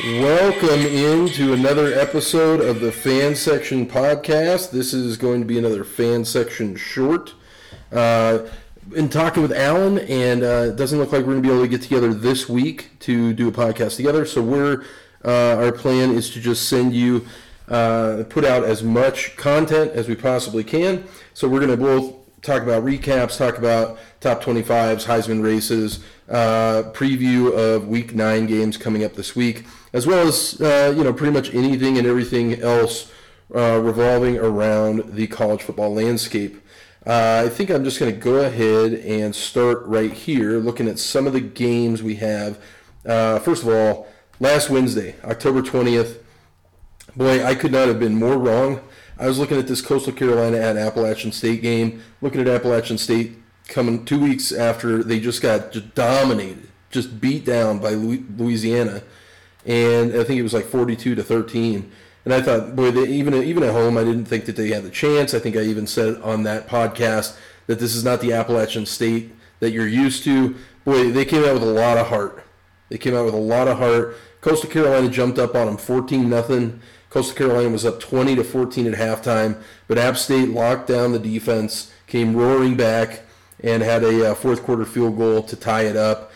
Welcome into another episode of the Fan Section Podcast. This is going to be another Fan Section short. Uh, in talking with Alan, and uh, it doesn't look like we're going to be able to get together this week to do a podcast together. So we're uh, our plan is to just send you uh, put out as much content as we possibly can. So we're going to both talk about recaps, talk about top 25s, Heisman races, uh, preview of Week Nine games coming up this week, as well as uh, you know pretty much anything and everything else uh, revolving around the college football landscape. Uh, I think I'm just going to go ahead and start right here, looking at some of the games we have. Uh, first of all, last Wednesday, October 20th. Boy, I could not have been more wrong. I was looking at this Coastal Carolina at Appalachian State game, looking at Appalachian State coming two weeks after they just got dominated, just beat down by Louisiana, and I think it was like 42 to 13. And I thought, boy, they, even even at home, I didn't think that they had the chance. I think I even said on that podcast that this is not the Appalachian State that you're used to. Boy, they came out with a lot of heart. They came out with a lot of heart. Coastal Carolina jumped up on them 14 nothing. Coastal Carolina was up 20 to 14 at halftime, but App State locked down the defense, came roaring back, and had a uh, fourth quarter field goal to tie it up.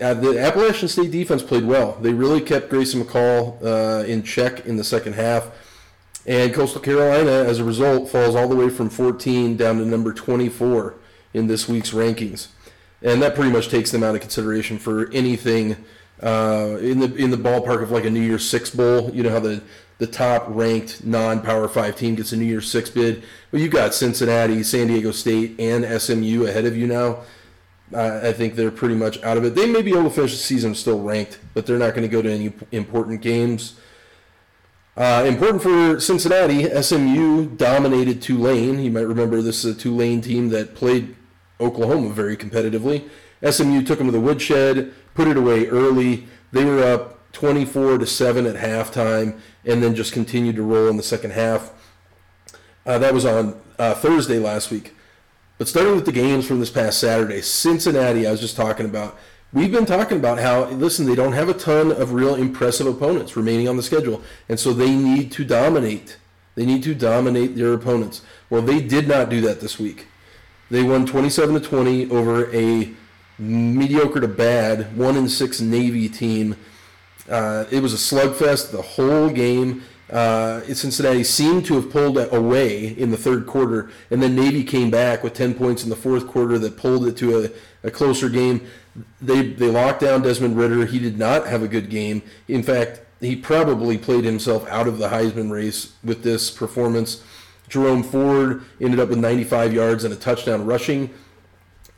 Uh, the Appalachian State defense played well. They really kept Grayson McCall uh, in check in the second half. And Coastal Carolina, as a result, falls all the way from 14 down to number 24 in this week's rankings. And that pretty much takes them out of consideration for anything uh, in the in the ballpark of like a New Year's Six bowl. You know how the the top ranked non Power Five team gets a New Year's Six bid. Well, you've got Cincinnati, San Diego State, and SMU ahead of you now. Uh, I think they're pretty much out of it. They may be able to finish the season still ranked, but they're not going to go to any important games. Uh, important for Cincinnati, SMU dominated Tulane. You might remember this is a Tulane team that played Oklahoma very competitively. SMU took them to the woodshed, put it away early. They were up 24 to 7 at halftime and then just continued to roll in the second half. Uh, that was on uh, Thursday last week. But starting with the games from this past Saturday, Cincinnati, I was just talking about. We've been talking about how, listen, they don't have a ton of real impressive opponents remaining on the schedule. And so they need to dominate. They need to dominate their opponents. Well, they did not do that this week. They won 27 to 20 over a mediocre to bad 1 in 6 Navy team uh, it was a slugfest the whole game. Uh, Cincinnati seemed to have pulled away in the third quarter, and then Navy came back with 10 points in the fourth quarter that pulled it to a, a closer game. They they locked down Desmond Ridder. He did not have a good game. In fact, he probably played himself out of the Heisman race with this performance. Jerome Ford ended up with 95 yards and a touchdown rushing.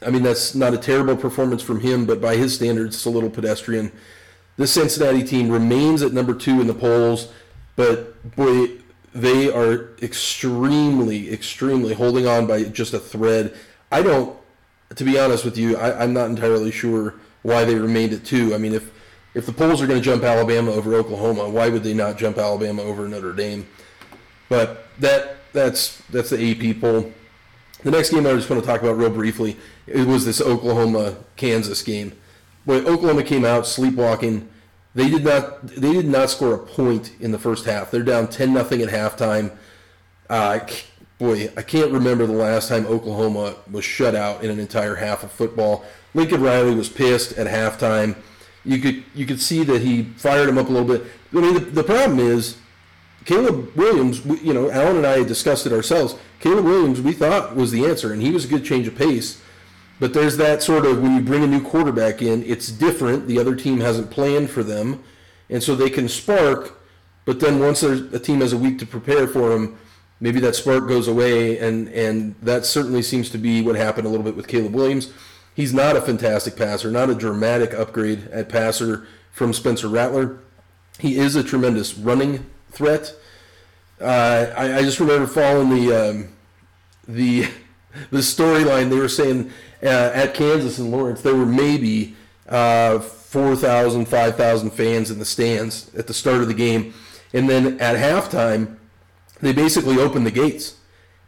I mean, that's not a terrible performance from him, but by his standards, it's a little pedestrian this Cincinnati team remains at number two in the polls, but boy, they are extremely, extremely holding on by just a thread. I don't, to be honest with you, I, am not entirely sure why they remained at two. I mean, if if the polls are going to jump Alabama over Oklahoma, why would they not jump Alabama over Notre Dame? But that that's that's the AP poll. The next game I just want to talk about real briefly it was this Oklahoma Kansas game. Boy, Oklahoma came out sleepwalking. They did not. They did not score a point in the first half. They're down ten nothing at halftime. Uh, boy, I can't remember the last time Oklahoma was shut out in an entire half of football. Lincoln Riley was pissed at halftime. You could you could see that he fired him up a little bit. I mean, the, the problem is Caleb Williams. You know, Alan and I discussed it ourselves. Caleb Williams, we thought was the answer, and he was a good change of pace. But there's that sort of when you bring a new quarterback in, it's different. The other team hasn't planned for them, and so they can spark. But then once a team has a week to prepare for them, maybe that spark goes away, and and that certainly seems to be what happened a little bit with Caleb Williams. He's not a fantastic passer, not a dramatic upgrade at passer from Spencer Rattler. He is a tremendous running threat. Uh, I, I, just remember following the um, the the storyline. They were saying uh, at Kansas and Lawrence, there were maybe uh, 4,000, 5,000 fans in the stands at the start of the game. And then at halftime, they basically opened the gates.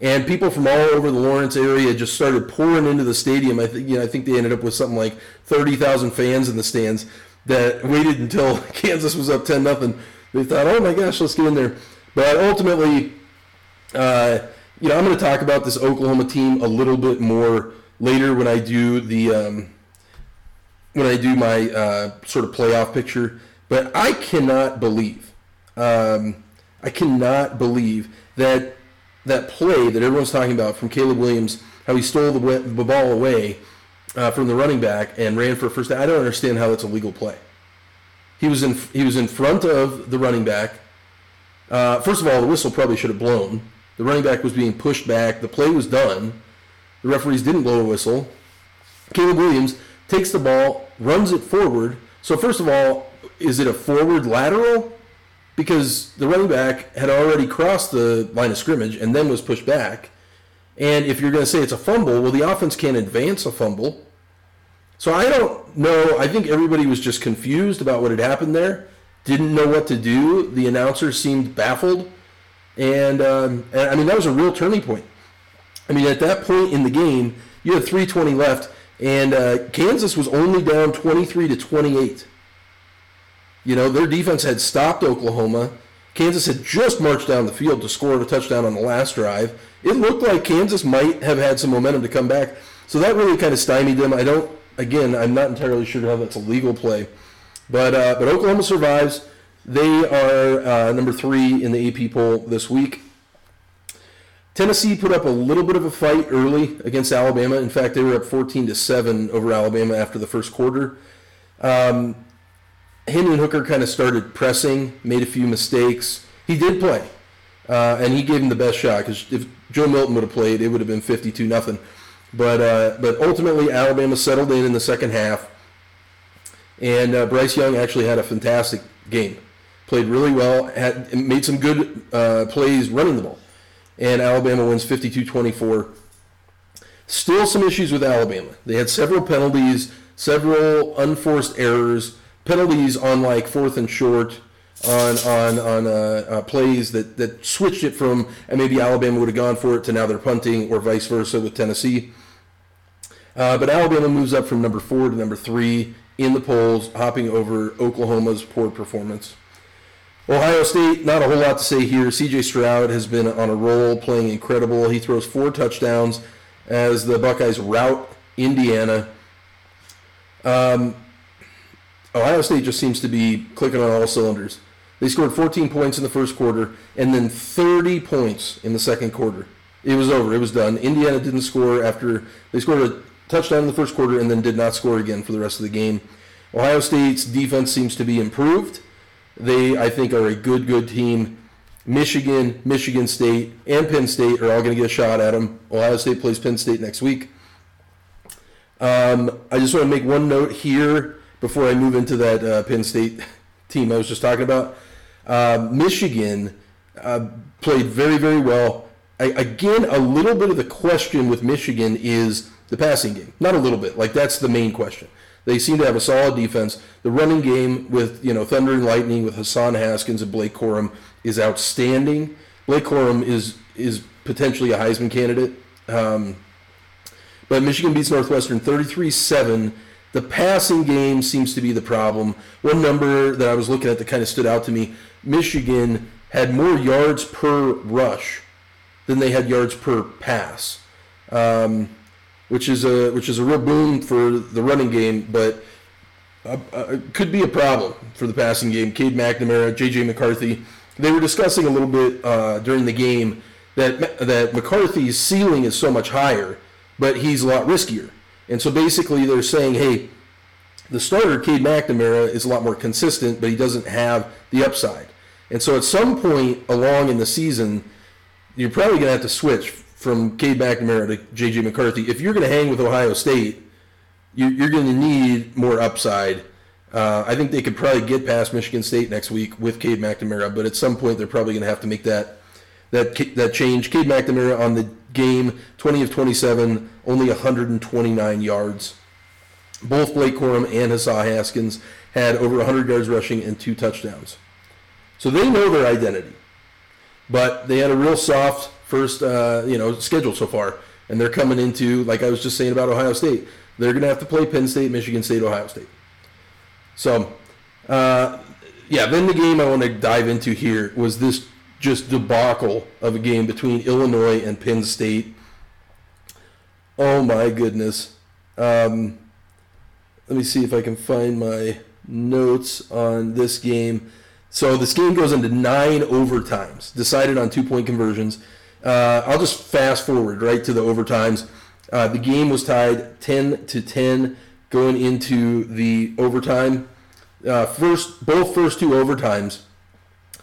And people from all over the Lawrence area just started pouring into the stadium. I think, you know, I think they ended up with something like 30,000 fans in the stands. that waited until Kansas was up ten nothing. They thought, oh my gosh, let's get in there. But ultimately, uh, you know, I'm going to talk about this Oklahoma team a little bit more later when I do the um, when I do my uh, sort of playoff picture. But I cannot believe, um, I cannot believe that that play that everyone's talking about from Caleb Williams, how he stole the, the ball away uh, from the running back and ran for a first. I don't understand how that's a legal play. He was in he was in front of the running back. Uh, first of all, the whistle probably should have blown. The running back was being pushed back. The play was done. The referees didn't blow a whistle. Caleb Williams takes the ball, runs it forward. So first of all, is it a forward lateral? Because the running back had already crossed the line of scrimmage and then was pushed back. And if you're going to say it's a fumble, well, the offense can't advance a fumble. So I don't know. I think everybody was just confused about what had happened there. Didn't know what to do. The announcer seemed baffled. And, um, and I mean, that was a real turning point. I mean, at that point in the game, you had 320 left, and uh, Kansas was only down 23 to 28. You know, their defense had stopped Oklahoma. Kansas had just marched down the field to score a touchdown on the last drive. It looked like Kansas might have had some momentum to come back. So that really kind of stymied them. I don't, again, I'm not entirely sure how that's a legal play. But, uh, but Oklahoma survives. They are uh, number three in the AP poll this week. Tennessee put up a little bit of a fight early against Alabama. In fact, they were up 14 to seven over Alabama after the first quarter. Um, Hooker kind of started pressing, made a few mistakes. He did play, uh, and he gave him the best shot because if Joe Milton would have played, it would have been 52 nothing. But uh, but ultimately, Alabama settled in in the second half, and uh, Bryce Young actually had a fantastic game. Played really well, had made some good uh, plays running the ball and Alabama wins 52-24. Still some issues with Alabama. They had several penalties, several unforced errors, penalties on like fourth and short, on on on uh, uh, plays that that switched it from and maybe Alabama would have gone for it to now they're punting or vice versa with Tennessee. Uh, but Alabama moves up from number four to number three in the polls, hopping over Oklahoma's poor performance. Ohio State, not a whole lot to say here. CJ Stroud has been on a roll, playing incredible. He throws four touchdowns as the Buckeyes rout Indiana. Um, Ohio State just seems to be clicking on all cylinders. They scored 14 points in the first quarter and then 30 points in the second quarter. It was over. It was done. Indiana didn't score after they scored a touchdown in the first quarter and then did not score again for the rest of the game. Ohio State's defense seems to be improved. They, I think, are a good, good team. Michigan, Michigan State, and Penn State are all going to get a shot at them. Ohio State plays Penn State next week. Um, I just want to make one note here before I move into that uh, Penn State team I was just talking about. Uh, Michigan uh, played very, very well. I, again, a little bit of the question with Michigan is the passing game. Not a little bit, like that's the main question. They seem to have a solid defense. The running game with you know Thunder and Lightning with Hassan Haskins and Blake Corum is outstanding. Blake Corum is is potentially a Heisman candidate. Um, but Michigan beats Northwestern 33-7. The passing game seems to be the problem. One number that I was looking at that kind of stood out to me: Michigan had more yards per rush than they had yards per pass. Um, which is a which is a real boom for the running game, but uh, uh, could be a problem for the passing game. Cade McNamara, J.J. McCarthy, they were discussing a little bit uh, during the game that that McCarthy's ceiling is so much higher, but he's a lot riskier. And so basically, they're saying, hey, the starter Cade McNamara is a lot more consistent, but he doesn't have the upside. And so at some point along in the season, you're probably going to have to switch from Cade McNamara to J.J. McCarthy, if you're going to hang with Ohio State, you, are going to need more upside. Uh, I think they could probably get past Michigan State next week with Cade McNamara, but at some point they're probably going to have to make that that that change. Cade McNamara on the game, 20 of 27, only 129 yards. Both Blake Corum and Hassan Haskins had over 100 yards rushing and two touchdowns. So they know their identity. But they had a real soft first uh, you know schedule so far, and they're coming into like I was just saying about Ohio State. They're going to have to play Penn State, Michigan State, Ohio State. So, uh, yeah, then the game I want to dive into here was this just debacle of a game between Illinois and Penn State. Oh my goodness. Um, let me see if I can find my notes on this game. So this game goes into nine overtimes, decided on two point conversions. Uh, I'll just fast forward right to the overtimes. Uh, the game was tied 10 to 10 going into the overtime. Uh, first, both first two overtimes,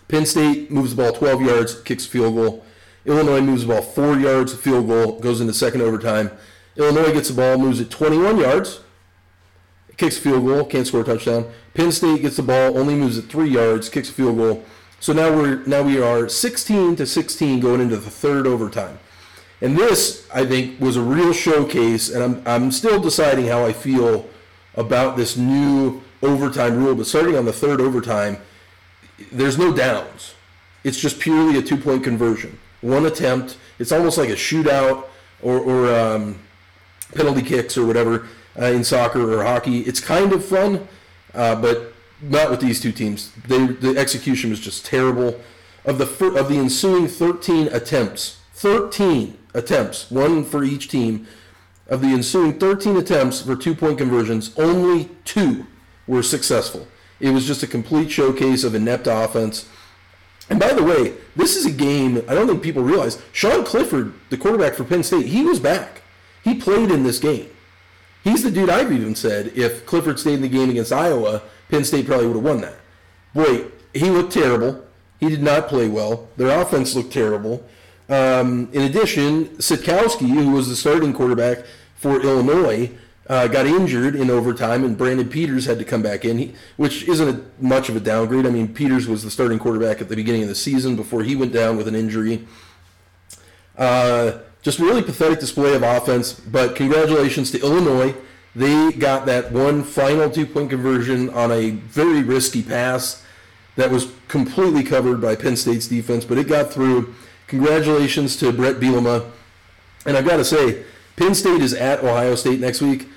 Penn State moves the ball 12 yards, kicks field goal. Illinois moves the ball four yards, field goal, goes into second overtime. Illinois gets the ball, moves it 21 yards, kicks field goal, can't score a touchdown. Penn State gets the ball, only moves it three yards, kicks field goal. So now we're now we are 16 to 16 going into the third overtime. And this, I think, was a real showcase, and I'm, I'm still deciding how I feel about this new overtime rule. But starting on the third overtime, there's no downs. It's just purely a two point conversion. One attempt. It's almost like a shootout or, or um, penalty kicks or whatever uh, in soccer or hockey. It's kind of fun, uh, but not with these two teams. They, the execution was just terrible. Of the of the ensuing 13 attempts, 13 attempts, one for each team. Of the ensuing 13 attempts for two point conversions, only two were successful. It was just a complete showcase of inept offense. And by the way, this is a game I don't think people realize. Sean Clifford, the quarterback for Penn State, he was back. He played in this game. He's the dude I've even said if Clifford stayed in the game against Iowa, Penn State probably would have won that. Boy, he looked terrible. He did not play well. Their offense looked terrible. Um, in addition, Sitkowski, who was the starting quarterback for Illinois, uh, got injured in overtime, and Brandon Peters had to come back in, he, which isn't a, much of a downgrade. I mean, Peters was the starting quarterback at the beginning of the season before he went down with an injury. Uh, just really pathetic display of offense, but congratulations to Illinois. They got that one final two point conversion on a very risky pass that was completely covered by Penn State's defense, but it got through. Congratulations to Bret Bielema. And I've got to say, Penn State is at Ohio State next week.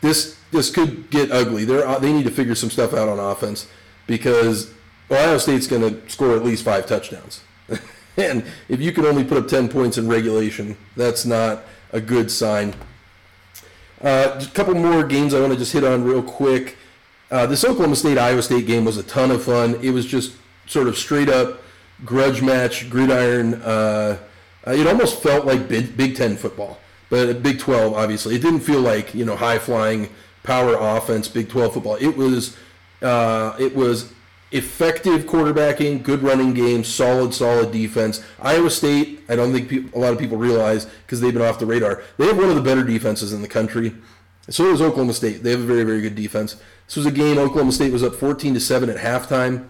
This this could get ugly. They uh, they need to figure some stuff out on offense because Ohio State's going to score at least five touchdowns. and if you can only put up 10 points in regulation, that's not a good sign. Uh, a couple more games I want to just hit on real quick. Uh, this Oklahoma State Iowa State game was a ton of fun. It was just sort of straight up grudge match, gridiron. Uh, it almost felt like Big, Big Ten football, but Big 12, obviously. It didn't feel like you know high flying power offense, Big 12 football. It was uh, it was effective quarterbacking, good running game, solid, solid defense. Iowa State, I don't think people, a lot of people realize because they've been off the radar. They have one of the better defenses in the country. So does Oklahoma State. They have a very, very good defense. This was a game Oklahoma State was up 14 to 7 at halftime.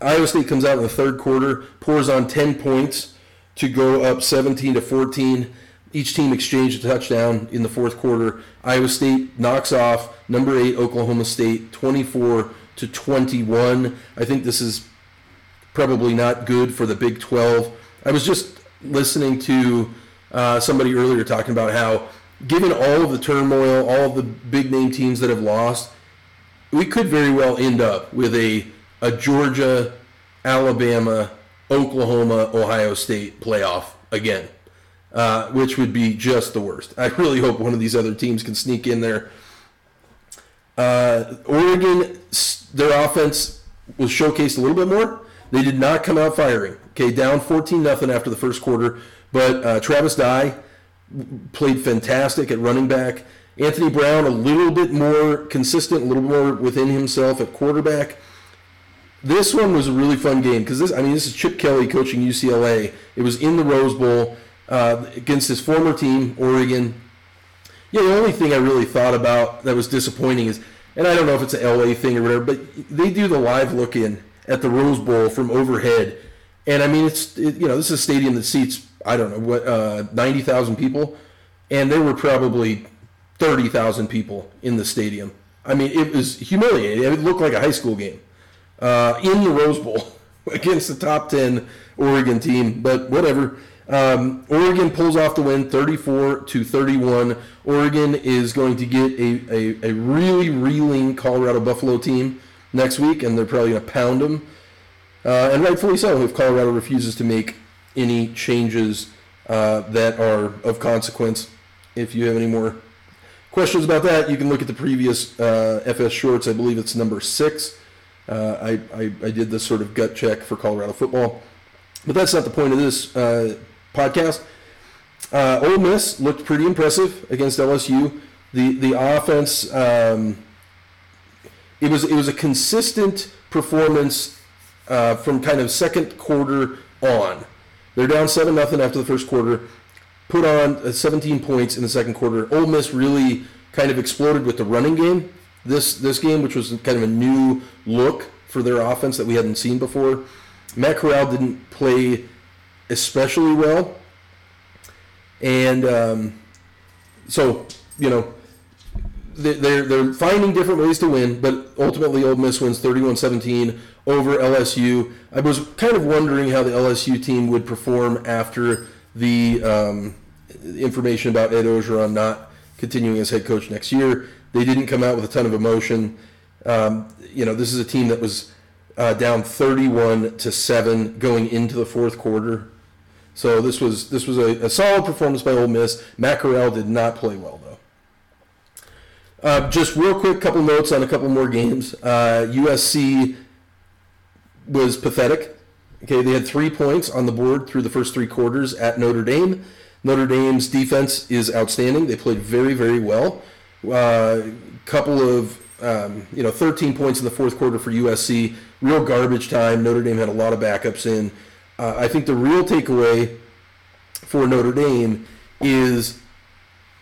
Iowa State comes out in the third quarter, pours on 10 points to go up 17 to 14. Each team exchanged a touchdown in the fourth quarter. Iowa State knocks off number 8 Oklahoma State 24 to 21. I think this is probably not good for the Big 12. I was just listening to uh, somebody earlier talking about how, given all of the turmoil, all of the big name teams that have lost, we could very well end up with a, a Georgia, Alabama, Oklahoma, Ohio State playoff again, uh, which would be just the worst. I really hope one of these other teams can sneak in there. Uh, Oregon their offense was showcased a little bit more. They did not come out firing. Okay, down 14 nothing after the first quarter, but uh, Travis Dye played fantastic at running back. Anthony Brown a little bit more consistent, a little more within himself at quarterback. This one was a really fun game because this, I mean, this is Chip Kelly coaching UCLA. It was in the Rose Bowl uh, against his former team, Oregon. Yeah, the only thing I really thought about that was disappointing is and I don't know if it's an LA thing or whatever, but they do the live look in at the Rose Bowl from overhead, and I mean it's it, you know this is a stadium that seats I don't know what uh, ninety thousand people, and there were probably thirty thousand people in the stadium. I mean it was humiliating. It looked like a high school game uh, in the Rose Bowl against the top ten Oregon team, but whatever. Um, Oregon pulls off the win, 34 to 31. Oregon is going to get a, a, a really reeling Colorado Buffalo team next week, and they're probably going to pound them, uh, and rightfully so if Colorado refuses to make any changes uh, that are of consequence. If you have any more questions about that, you can look at the previous uh, FS shorts. I believe it's number six. Uh, I, I, I did this sort of gut check for Colorado football. But that's not the point of this uh, podcast. Uh, Ole Miss looked pretty impressive against LSU. The the offense um, it was it was a consistent performance uh, from kind of second quarter on. They're down seven nothing after the first quarter. Put on uh, 17 points in the second quarter. Ole Miss really kind of exploded with the running game. This this game, which was kind of a new look for their offense that we hadn't seen before. Matt Corral didn't play especially well, and um, so you know they're they're finding different ways to win, but ultimately Ole Miss wins 31-17 over LSU. I was kind of wondering how the LSU team would perform after the um, information about Ed Orgeron not continuing as head coach next year. They didn't come out with a ton of emotion. Um, you know, this is a team that was uh, down 31 to seven going into the fourth quarter. So this was this was a, a solid performance by Ole Miss. Matt Corral did not play well though. Uh, just real quick, couple notes on a couple more games. Uh, USC was pathetic. Okay, they had three points on the board through the first three quarters at Notre Dame. Notre Dame's defense is outstanding. They played very, very well. Uh, couple of um, you know, 13 points in the fourth quarter for USC. Real garbage time. Notre Dame had a lot of backups in. Uh, I think the real takeaway for Notre Dame is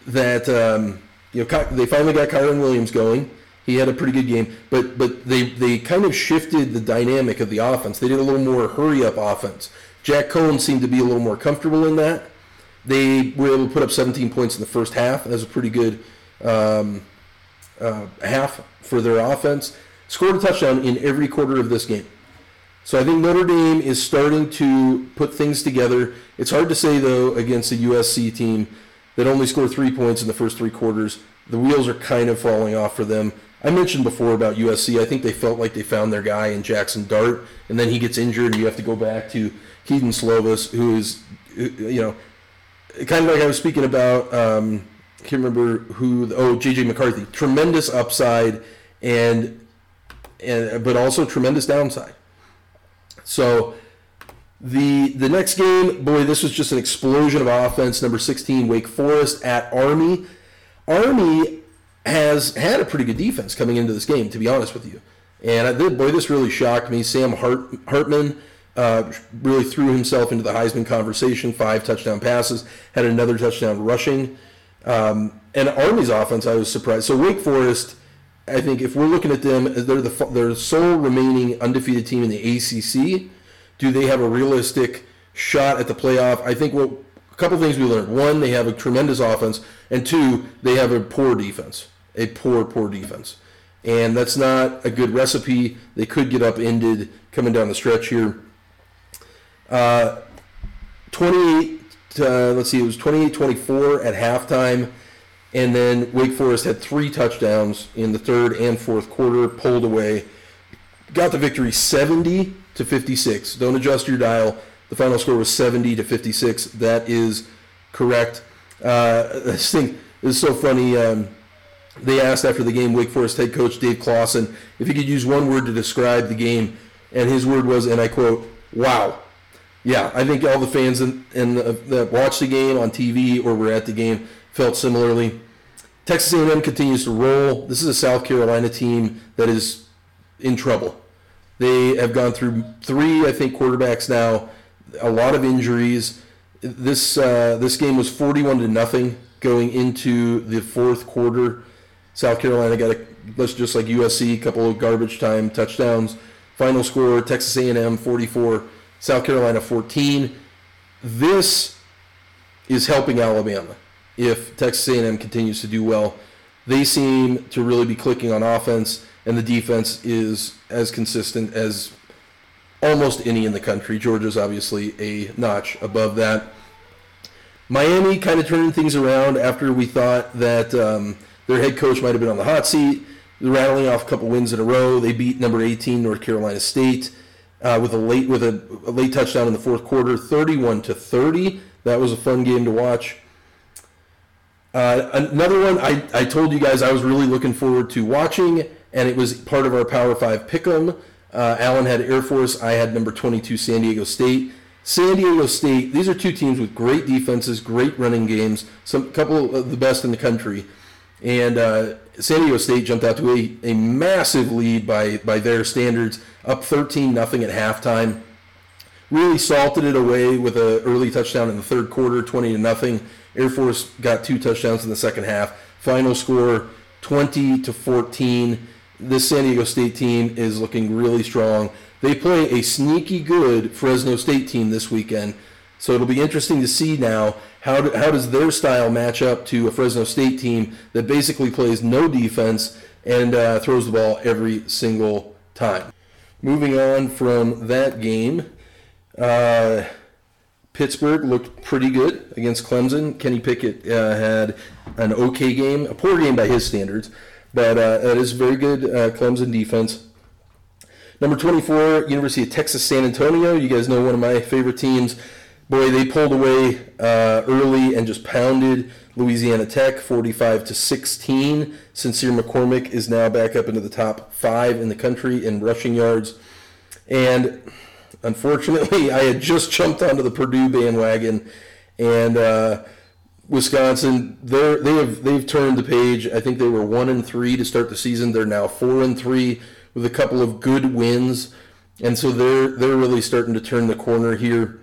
that um, you know they finally got Kyren Williams going. He had a pretty good game, but but they they kind of shifted the dynamic of the offense. They did a little more hurry up offense. Jack Coan seemed to be a little more comfortable in that. They were able to put up 17 points in the first half. That was a pretty good um, uh, half for their offense. Scored a touchdown in every quarter of this game. So I think Notre Dame is starting to put things together. It's hard to say though against a USC team that only scored three points in the first three quarters. The wheels are kind of falling off for them. I mentioned before about USC. I think they felt like they found their guy in Jackson Dart, and then he gets injured, and you have to go back to Kedon Slovis, who is, you know, kind of like I was speaking about. Um, I can't remember who. Oh, JJ McCarthy. Tremendous upside, and and but also tremendous downside. So the the next game, boy, this was just an explosion of offense. Number 16, Wake Forest at Army. Army has had a pretty good defense coming into this game, to be honest with you. And I did, boy, this really shocked me. Sam Hart, Hartman uh, really threw himself into the Heisman conversation. Five touchdown passes, had another touchdown rushing. Um, and Army's offense, I was surprised. So Wake Forest, I think if we're looking at them, as they're the they're the sole remaining undefeated team in the ACC. Do they have a realistic shot at the playoff? I think what a couple things we learned. One, they have a tremendous offense, and two, they have a poor defense, a poor poor defense, and that's not a good recipe. They could get upended coming down the stretch here. Uh, 28 uh, let's see, it was 28-24 at halftime, and then Wake Forest had three touchdowns in the third and fourth quarter, pulled away, got the victory 70 to 56. Don't adjust your dial. The final score was 70 to 56. That is correct. Uh, this thing is so funny. Um, they asked after the game Wake Forest head coach Dave Clawson if he could use one word to describe the game, and his word was, and I quote, "Wow." Yeah, I think all the fans in the, that watched the game on TV or were at the game felt similarly. Texas A&M continues to roll. This is a South Carolina team that is in trouble. They have gone through three, I think, quarterbacks now. A lot of injuries. This uh, this game was 41 to nothing going into the fourth quarter. South Carolina got a let's just like USC, a couple of garbage time touchdowns. Final score: Texas A&M 44, South Carolina 14. This is helping Alabama if Texas A&M continues to do well. They seem to really be clicking on offense, and the defense is as consistent as almost any in the country. Georgia's obviously a notch above that. Miami kind of turning things around after we thought that um, their head coach might have been on the hot seat. They're rattling off a couple wins in a row. They beat number 18 North Carolina State uh, with a late with a, a, late touchdown in the fourth quarter, 31 to 30. That was a fun game to watch. Uh, another one I, I told you guys I was really looking forward to watching, and it was part of our Power Five pick'em. Uh, Alan had Air Force. I had number 22 San Diego State. San Diego State. These are two teams with great defenses, great running games, some couple of the best in the country, and uh, San Diego State jumped out to a, a massive lead by by their standards, up 13 nothing at halftime. Really salted it away with an early touchdown in the third quarter, 20 to nothing. Air Force got two touchdowns in the second half. Final score 20 to 14. This San Diego State team is looking really strong. They play a sneaky good Fresno State team this weekend. So it'll be interesting to see now how, do, how does their style match up to a Fresno State team that basically plays no defense and uh, throws the ball every single time. Moving on from that game, uh, Pittsburgh looked pretty good against Clemson. Kenny Pickett uh, had an okay game, a poor game by his standards, but uh, that is very good uh, Clemson defense. Number 24, University of Texas San Antonio. You guys know one of my favorite teams. Boy, they pulled away uh, early and just pounded Louisiana Tech 45 to 16. Sincere McCormick is now back up into the top five in the country in rushing yards. And unfortunately, I had just jumped onto the Purdue bandwagon, and uh, Wisconsin they they have they've turned the page. I think they were one and three to start the season. They're now four and three with a couple of good wins, and so they're they're really starting to turn the corner here.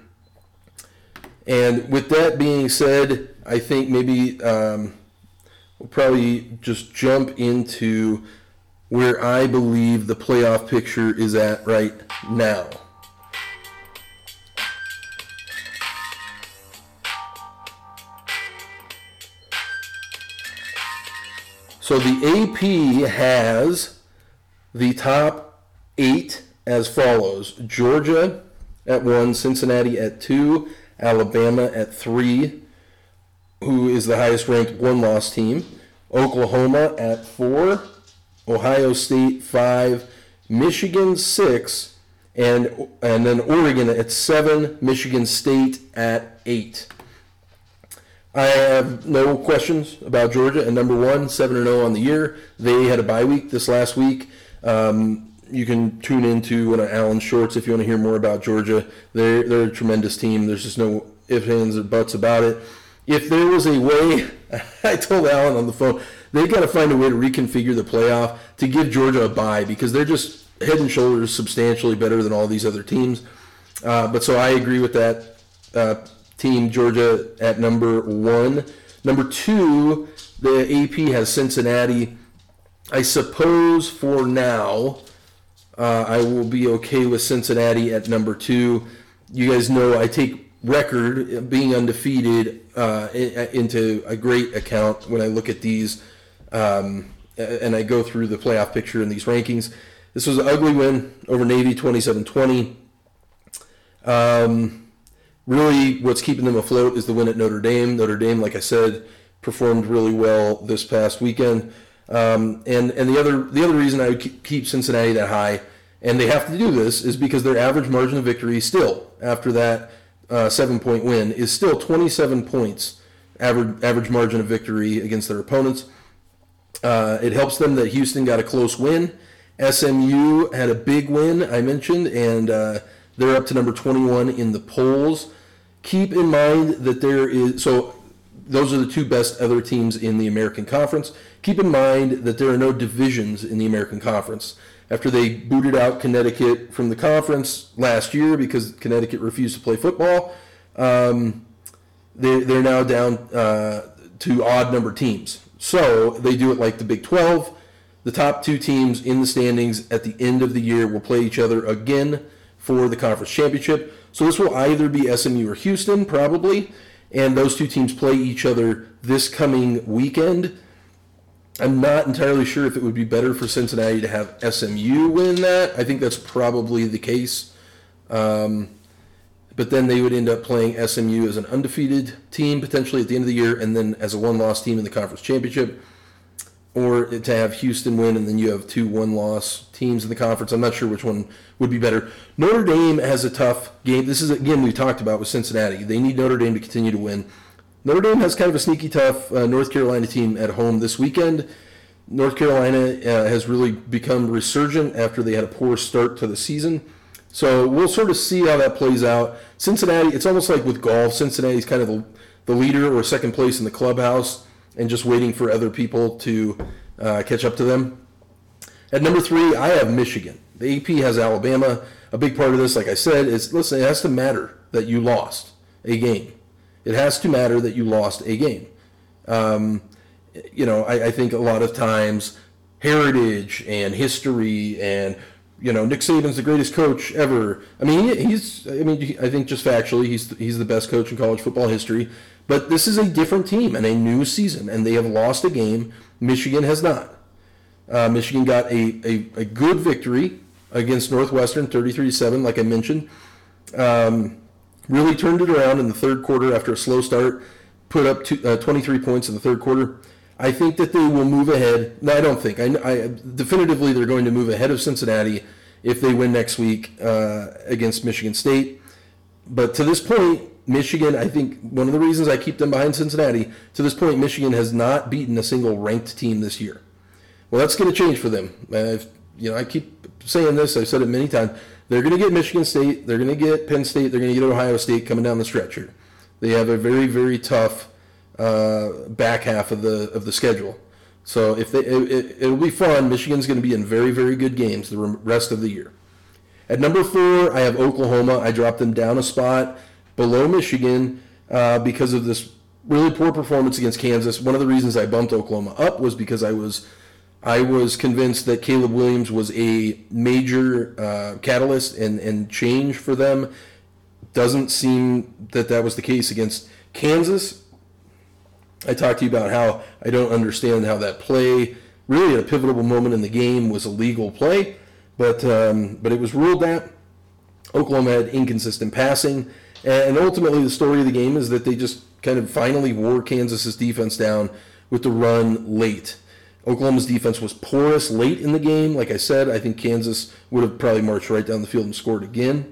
And with that being said, I think maybe um, we'll probably just jump into where I believe the playoff picture is at right now. So the AP has the top eight as follows Georgia at one, Cincinnati at two, Alabama at three, who is the highest ranked one loss team, Oklahoma at four, Ohio State five, Michigan six, and and then Oregon at seven, Michigan State at eight. I have no questions about Georgia and number one, seven and zero on the year. They had a bye week this last week. Um, you can tune into one of Alan's shorts if you want to hear more about Georgia. They're they're a tremendous team. There's just no ifs, ands, or buts about it. If there was a way, I told Alan on the phone, they've got to find a way to reconfigure the playoff to give Georgia a bye because they're just head and shoulders substantially better than all these other teams. Uh, but so I agree with that. Uh, team Georgia at number one. Number two, the AP has Cincinnati. I suppose for now, uh, I will be okay with Cincinnati at number two. You guys know I take record being undefeated uh, into a great account when I look at these um, and I go through the playoff picture in these rankings. This was an ugly win over Navy 27 20. Um, really, what's keeping them afloat is the win at Notre Dame. Notre Dame, like I said, performed really well this past weekend. Um, and and the other the other reason I would keep Cincinnati that high, and they have to do this, is because their average margin of victory still after that uh, seven point win is still 27 points average average margin of victory against their opponents. Uh, it helps them that Houston got a close win. SMU had a big win I mentioned, and uh, they're up to number 21 in the polls. Keep in mind that there is so those are the two best other teams in the American Conference. Keep in mind that there are no divisions in the American Conference. After they booted out Connecticut from the conference last year because Connecticut refused to play football, um, they, they're now down uh, to odd number teams. So they do it like the Big 12. The top two teams in the standings at the end of the year will play each other again for the conference championship. So this will either be SMU or Houston, probably, and those two teams play each other this coming weekend. I'm not entirely sure if it would be better for Cincinnati to have SMU win that. I think that's probably the case. Um, but then they would end up playing SMU as an undefeated team potentially at the end of the year, and then as a one-loss team in the conference championship, or to have Houston win and then you have two one-loss teams in the conference. I'm not sure which one would be better. Notre Dame has a tough game. This is again we talked about with Cincinnati. They need Notre Dame to continue to win. Notre Dame has kind of a sneaky tough uh, North Carolina team at home this weekend. North Carolina uh, has really become resurgent after they had a poor start to the season. So we'll sort of see how that plays out. Cincinnati, it's almost like with golf. Cincinnati's kind of the, the leader or second place in the clubhouse and just waiting for other people to uh, catch up to them. At number three, I have Michigan. The AP has Alabama. A big part of this, like I said, is listen, it has to matter that you lost a game. It has to matter that you lost a game. Um, you know, I, I think a lot of times heritage and history and you know, Nick Saban's the greatest coach ever. I mean, he's. I mean, I think just factually, he's he's the best coach in college football history. But this is a different team and a new season, and they have lost a game. Michigan has not. Uh, Michigan got a, a, a, good victory against Northwestern, 33-7, like I mentioned. Um, really turned it around in the third quarter after a slow start. Put up two, uh, 23 points in the third quarter. I think that they will move ahead. No, I don't think. I, I definitively they're going to move ahead of Cincinnati if they win next week uh, against Michigan State. But to this point, Michigan, I think one of the reasons I keep them behind Cincinnati, to this point, Michigan has not beaten a single ranked team this year. Well, that's going to change for them. I've, you know, I keep saying this. I've said it many times. They're going to get Michigan State. They're going to get Penn State. They're going to get Ohio State coming down the stretch here. They have a very, very tough uh, back half of the of the schedule. So if they, it, it, will be fun. Michigan's going to be in very very good games the rest of the year. At number four, I have Oklahoma. I dropped them down a spot below Michigan uh, because of this really poor performance against Kansas. One of the reasons I bumped Oklahoma up was because I was I was convinced that Caleb Williams was a major uh, catalyst and, and change for them. Doesn't seem that that was the case against Kansas. I talked to you about how I don't understand how that play, really at a pivotal moment in the game, was a legal play, but um, but it was ruled that Oklahoma had inconsistent passing, and ultimately the story of the game is that they just kind of finally wore Kansas's defense down with the run late. Oklahoma's defense was porous late in the game. Like I said, I think Kansas would have probably marched right down the field and scored again.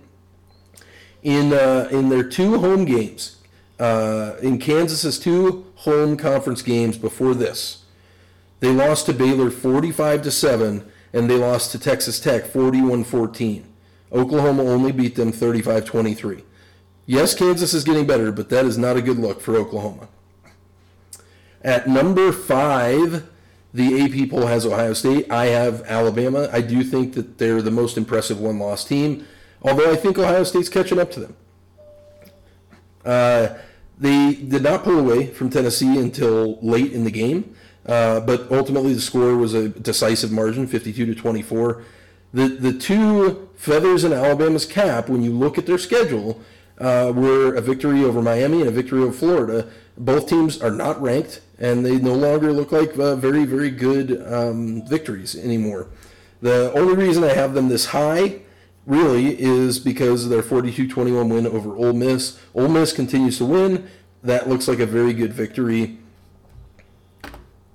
In uh, in their two home games, uh, in Kansas's two home conference games before this, they lost to Baylor 45 to 7 and they lost to Texas Tech 41-14. Oklahoma only beat them 35-23. Yes, Kansas is getting better, but that is not a good look for Oklahoma. At number 5, the AP poll has Ohio State. I have Alabama. I do think that they're the most impressive one-loss team, although I think Ohio State's catching up to them. Uh, they did not pull away from Tennessee until late in the game, uh, but ultimately the score was a decisive margin, 52 to 24. The the two feathers in Alabama's cap, when you look at their schedule, uh, were a victory over Miami and a victory over Florida. Both teams are not ranked, and they no longer look like uh, very very good um, victories anymore. The only reason I have them this high really is because of their 42-21 win over Ole Miss. Ole Miss continues to win. That looks like a very good victory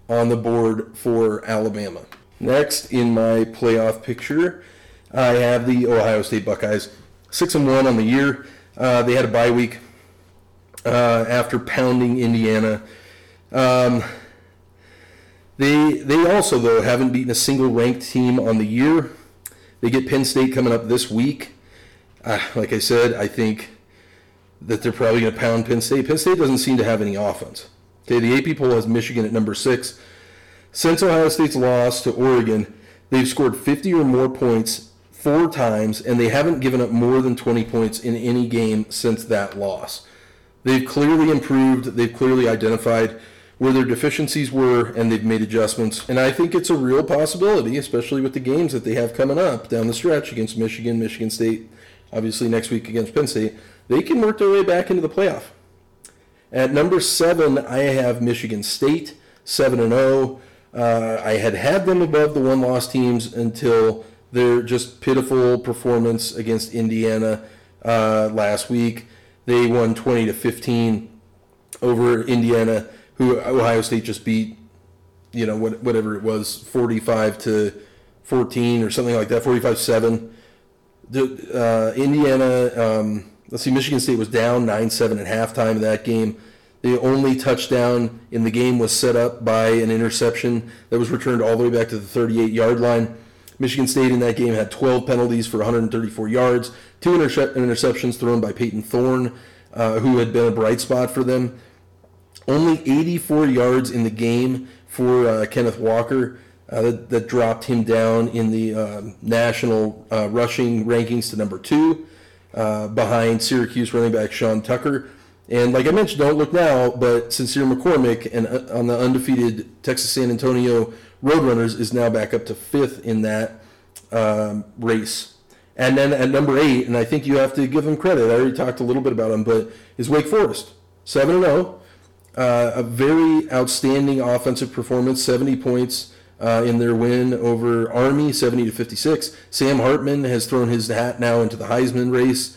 on the board for Alabama. Next in my playoff picture, I have the Ohio State Buckeyes, six and one on the year. Uh, they had a bye week uh, after pounding Indiana. Um, they they also though haven't beaten a single ranked team on the year. They get Penn State coming up this week. Uh, like I said, I think that they're probably going to pound Penn State. Penn State doesn't seem to have any offense. Okay, the AP poll has Michigan at number six. Since Ohio State's loss to Oregon, they've scored 50 or more points four times, and they haven't given up more than 20 points in any game since that loss. They've clearly improved. They've clearly identified where their deficiencies were and they've made adjustments. And I think it's a real possibility, especially with the games that they have coming up down the stretch against Michigan, Michigan State, obviously next week against Penn State. They can work their way back into the playoff. At number seven, I have Michigan State, 7 and 0. Uh, I had had them above the one loss teams until their just pitiful performance against Indiana. uh, last week. They won 20 to 15 over Indiana, who Ohio State just beat, you know, what, whatever it was, 45 to 14 or something like that, 45 7. The, uh, Indiana, um, let's see, Michigan State was down 9 7 at halftime of that game. The only touchdown in the game was set up by an interception that was returned all the way back to the 38 yard line. Michigan State in that game had 12 penalties for 134 yards, two interceptions thrown by Payton Thorne, uh, who had been a bright spot for them. Only 84 yards in the game for uh, Kenneth Walker. Uh, that, that, dropped him down in the uh, national uh, rushing rankings to number two, uh, behind Syracuse running back Sean Tucker. And like I mentioned, don't look now, but Sincere McCormick and on the undefeated Texas San Antonio Roadrunners is now back up to fifth in that um, race. And then at number eight, and I think you have to give them credit. I already talked a little bit about them, but is Wake Forest seven and zero. Oh. Uh, a very outstanding offensive performance, 70 points uh, in their win over Army, 70 to 56. Sam Hartman has thrown his hat now into the Heisman race.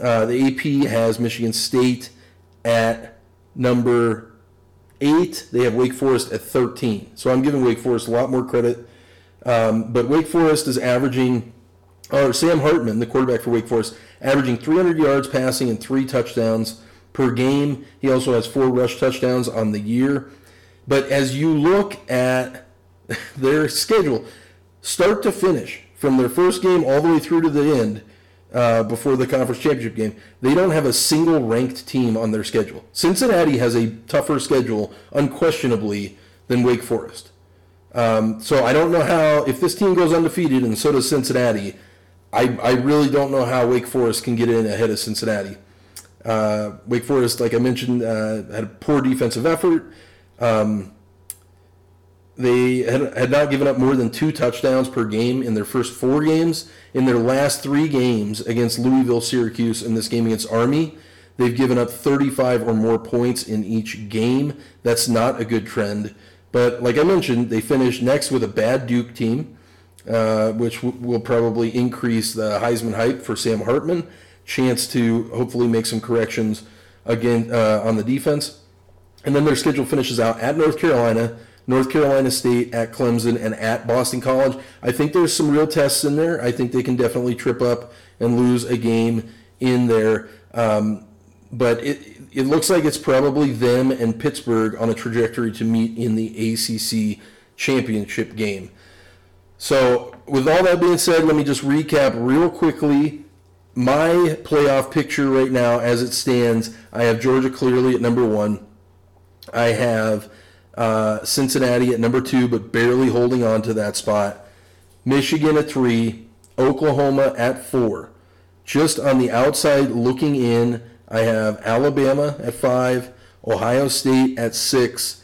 Uh, the AP has Michigan State at number eight. They have Wake Forest at 13. So I'm giving Wake Forest a lot more credit. Um, but Wake Forest is averaging, or Sam Hartman, the quarterback for Wake Forest, averaging 300 yards passing and three touchdowns per game. He also has four rush touchdowns on the year. But as you look at their schedule, start to finish, from their first game all the way through to the end, uh, before the conference championship game. They don't have a single ranked team on their schedule. Cincinnati has a tougher schedule, unquestionably, than Wake Forest. Um, so I don't know how, if this team goes undefeated and so does Cincinnati, I, I really don't know how Wake Forest can get in ahead of Cincinnati. Uh, Wake Forest, like I mentioned, uh, had a poor defensive effort. Um, they had, had not given up more than two touchdowns per game in their first four games. In their last three games against Louisville, Syracuse, and this game against Army, they've given up 35 or more points in each game. That's not a good trend. But like I mentioned, they finished next with a bad Duke team, uh, which w- will probably increase the Heisman hype for Sam Hartman. Chance to hopefully make some corrections again uh, on the defense. And then their schedule finishes out at North Carolina, North Carolina State, at Clemson, and at Boston College. I think there's some real tests in there. I think they can definitely trip up and lose a game in there. Um, but it it looks like it's probably them and Pittsburgh on a trajectory to meet in the ACC championship game. So, with all that being said, let me just recap real quickly my playoff picture right now as it stands. I have Georgia clearly at number one. I have uh, Cincinnati at number two, but barely holding on to that spot. Michigan at three. Oklahoma at four. Just on the outside looking in, I have Alabama at five, Ohio State at six,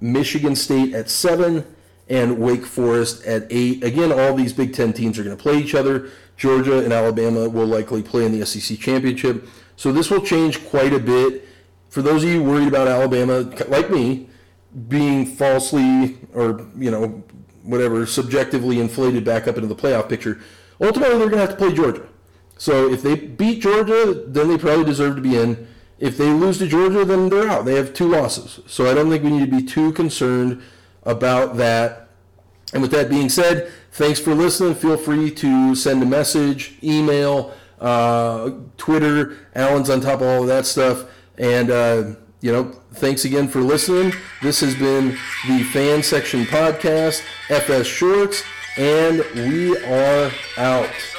Michigan State at seven, and Wake Forest at eight. Again, all these Big Ten teams are going to play each other. Georgia and Alabama will likely play in the SEC championship. So this will change quite a bit. For those of you worried about Alabama, like me, being falsely or you know whatever subjectively inflated back up into the playoff picture, ultimately they're going to have to play Georgia. So if they beat Georgia, then they probably deserve to be in. If they lose to Georgia, then they're out. They have two losses. So I don't think we need to be too concerned about that. And with that being said, thanks for listening. Feel free to send a message, email, uh, Twitter. Alan's on top of all of that stuff. And uh, you know, thanks again for listening. This has been the Fan Section Podcast, FS Shorts, and we are out.